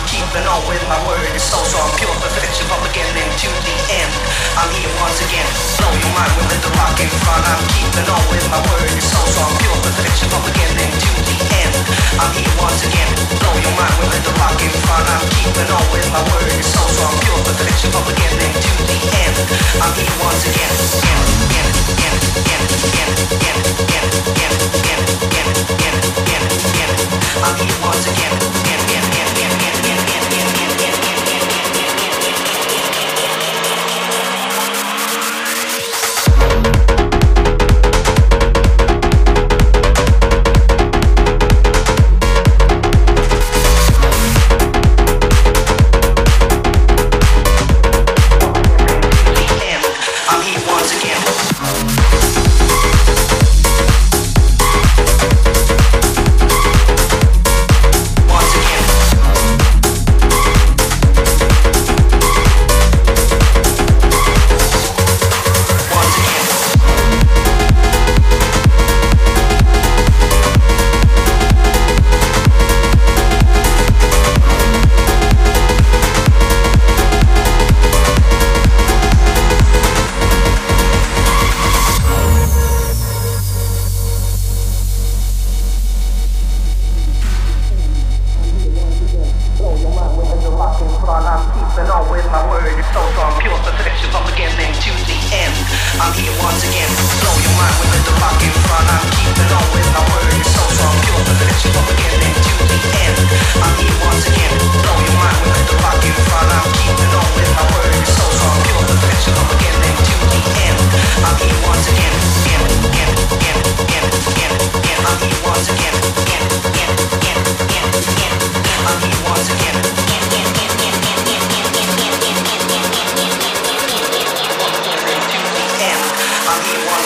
I'm keeping on with my word. It's so strong, pure perfection from beginning to the end. I'm here once again, blow your mind with the rock in front. I'm keeping on with my word. It's so strong, pure perfection from beginning to the end. I'm here once again, blow your mind with the rock in front. I'm keeping on with my word. It's so strong, pure perfection from beginning to the end. I'm here once again, again, again, again, again, again, again, again, again, again, again, again, again, again. I'm here once again, again, again, again, again,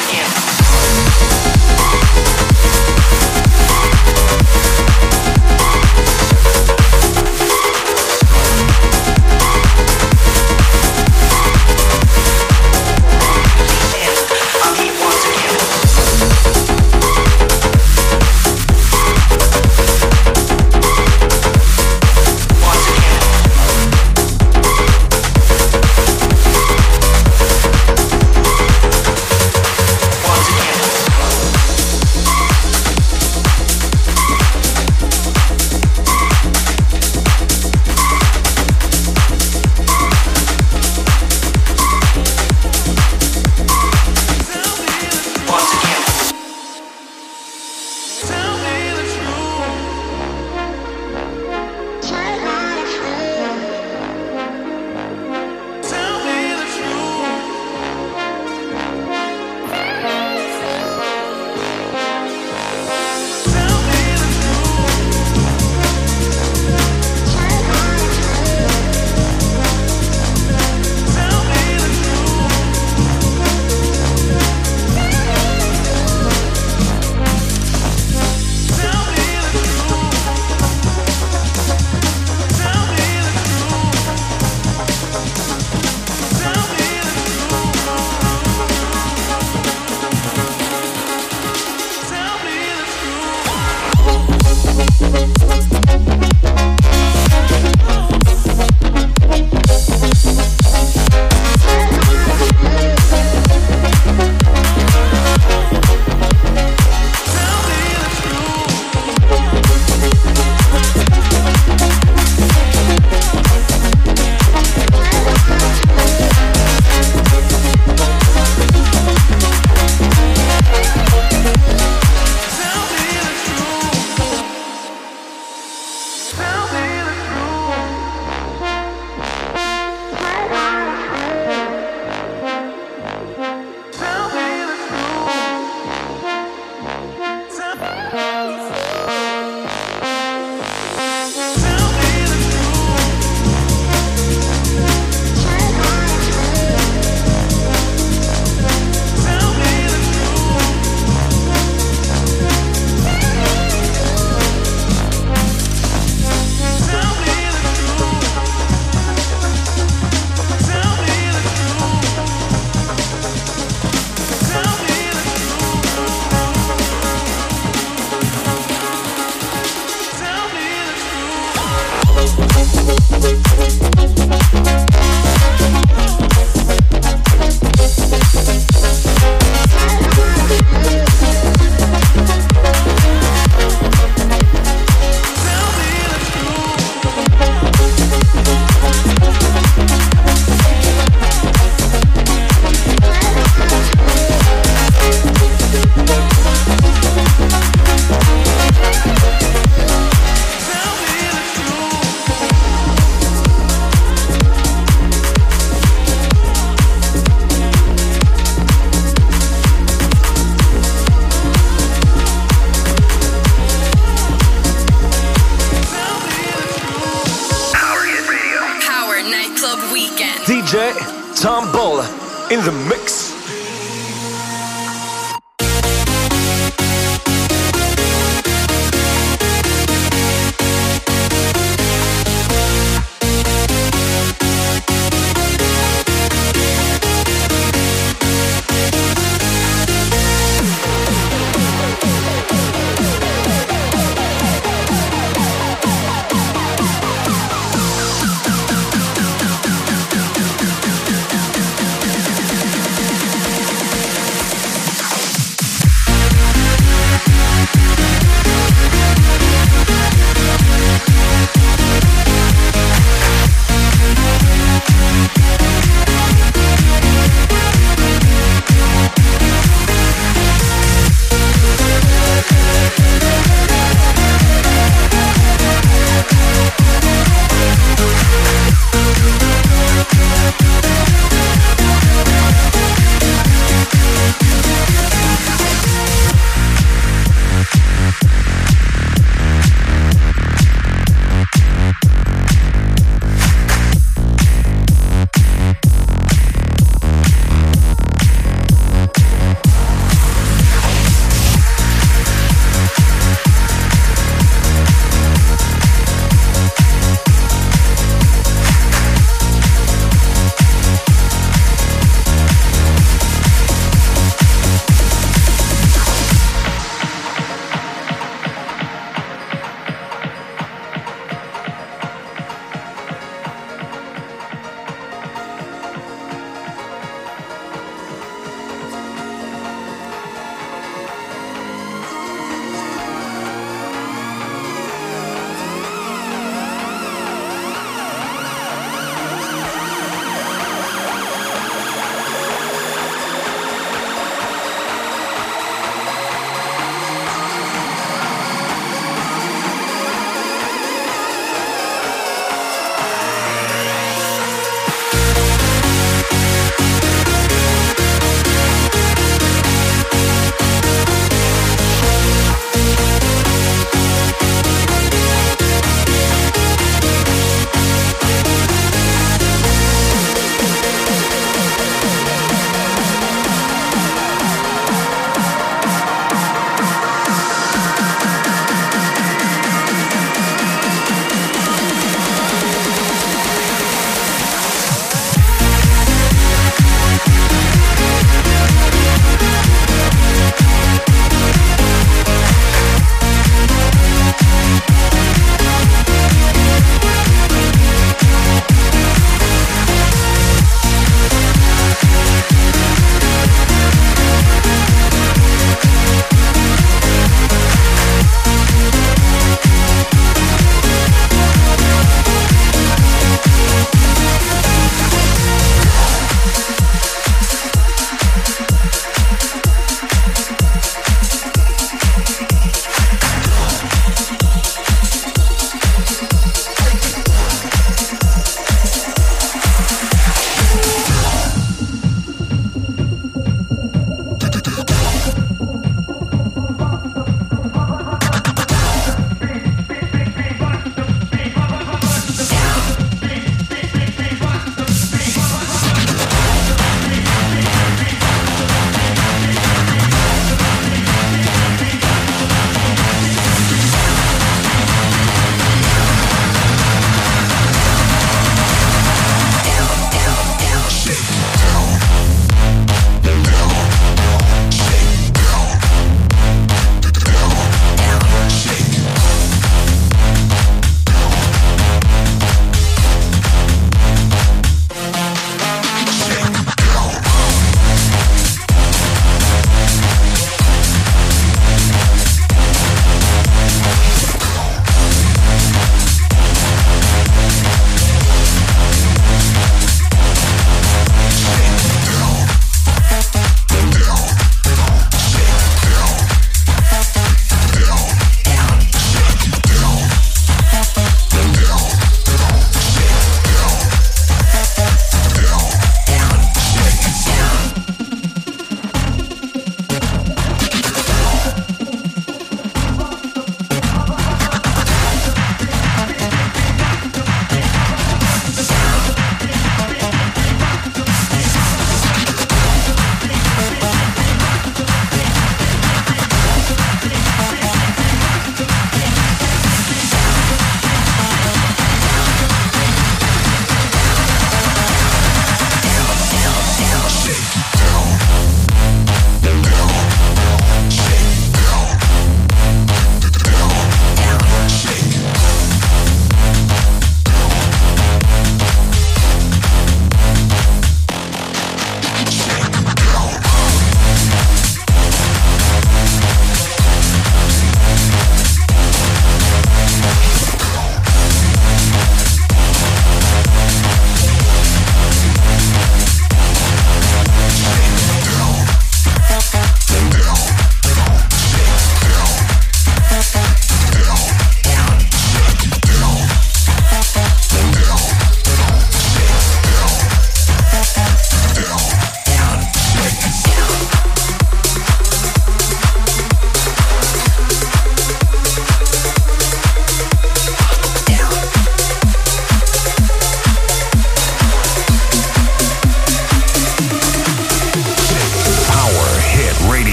skin.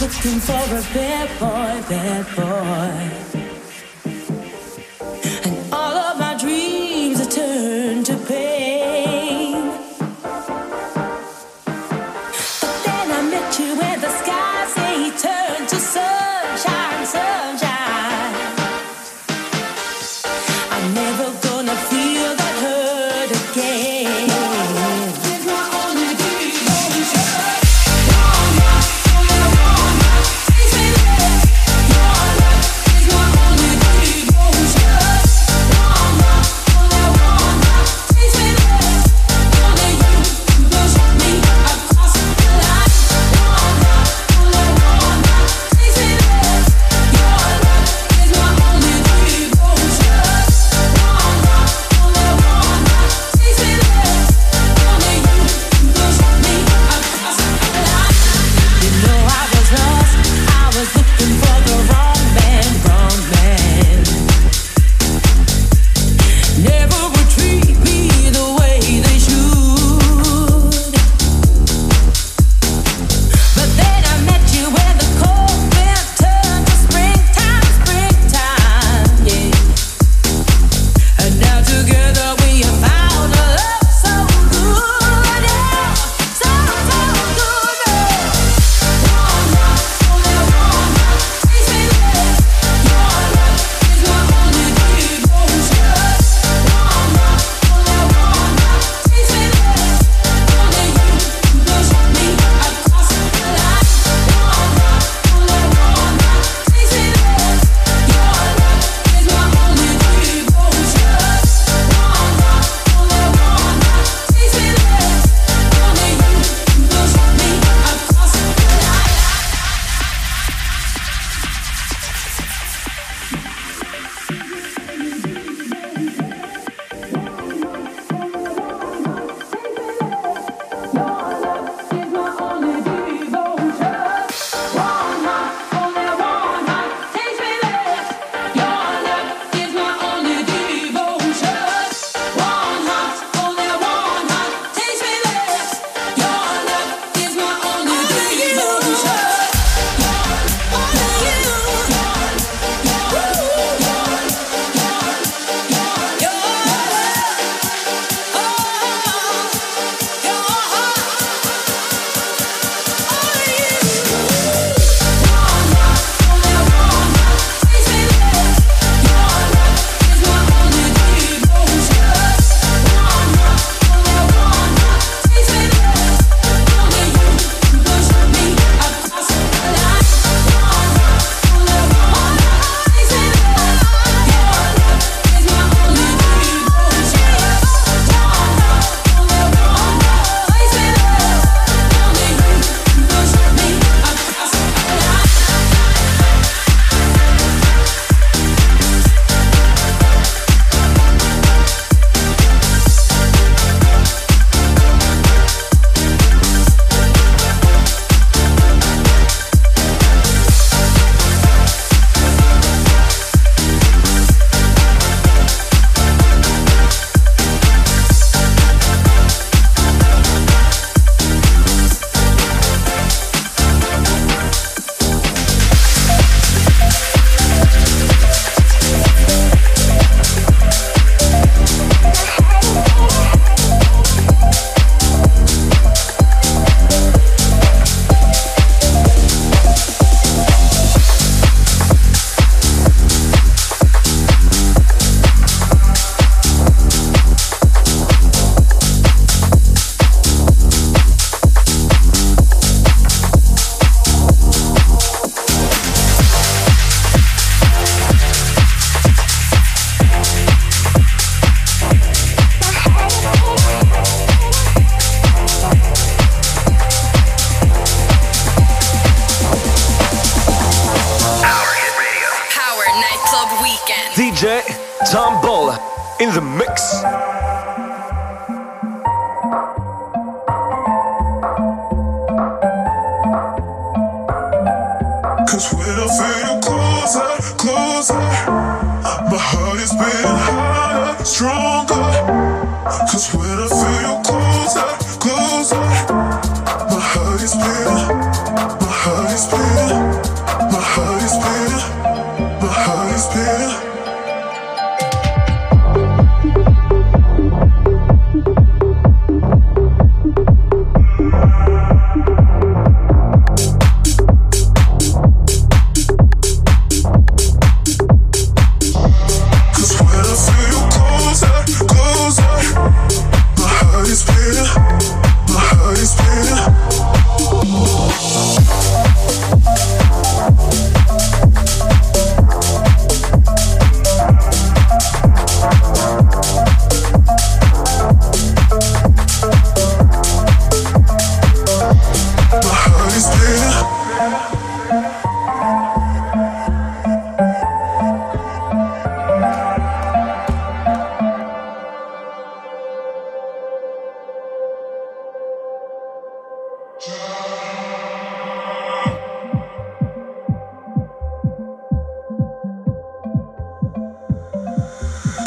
Looking for a bad boy, bad boy.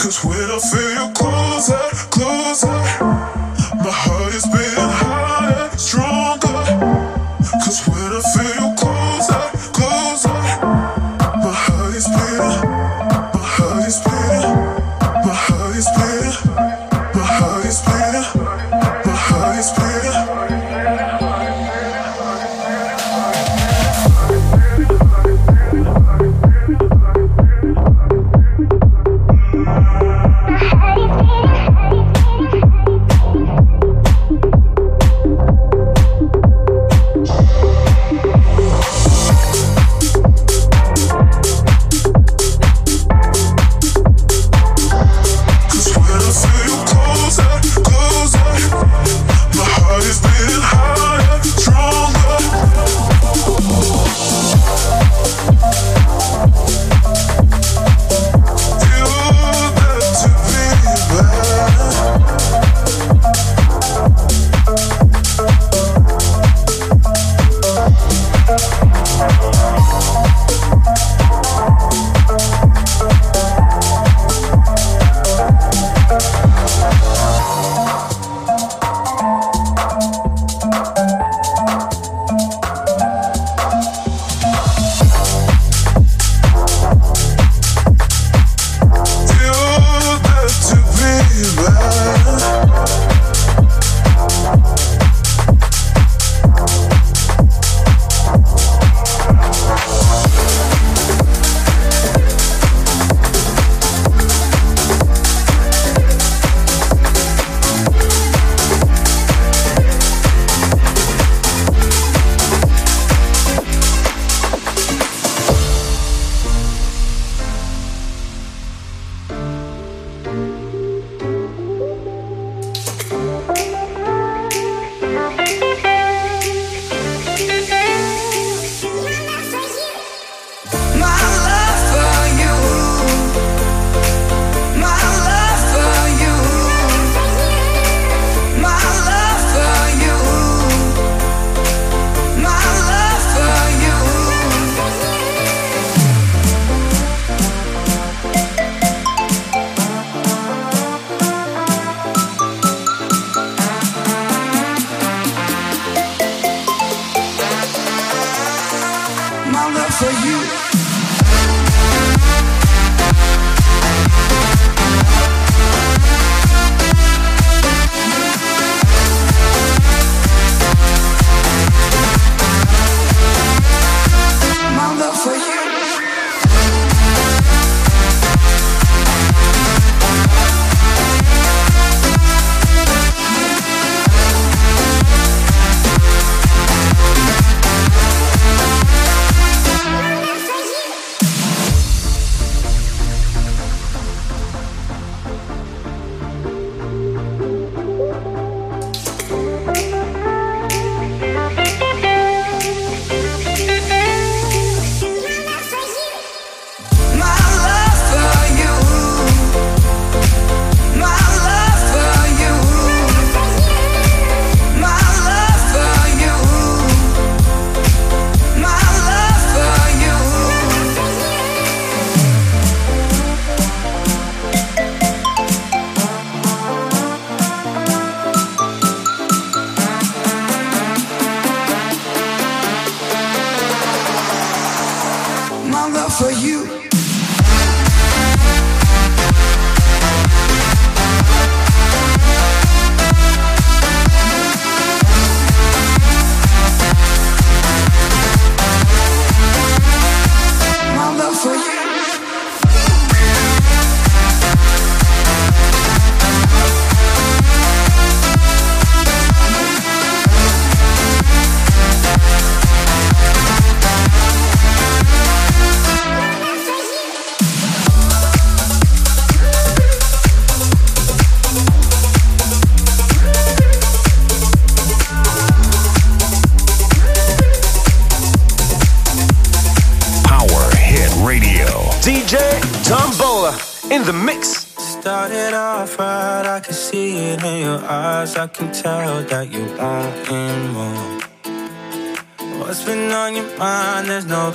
Cause when I feel you closer, closer, my heart is beating harder, stronger. Cause when I feel you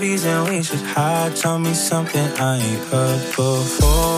parties and we should hide. Tell me something I ain't heard before.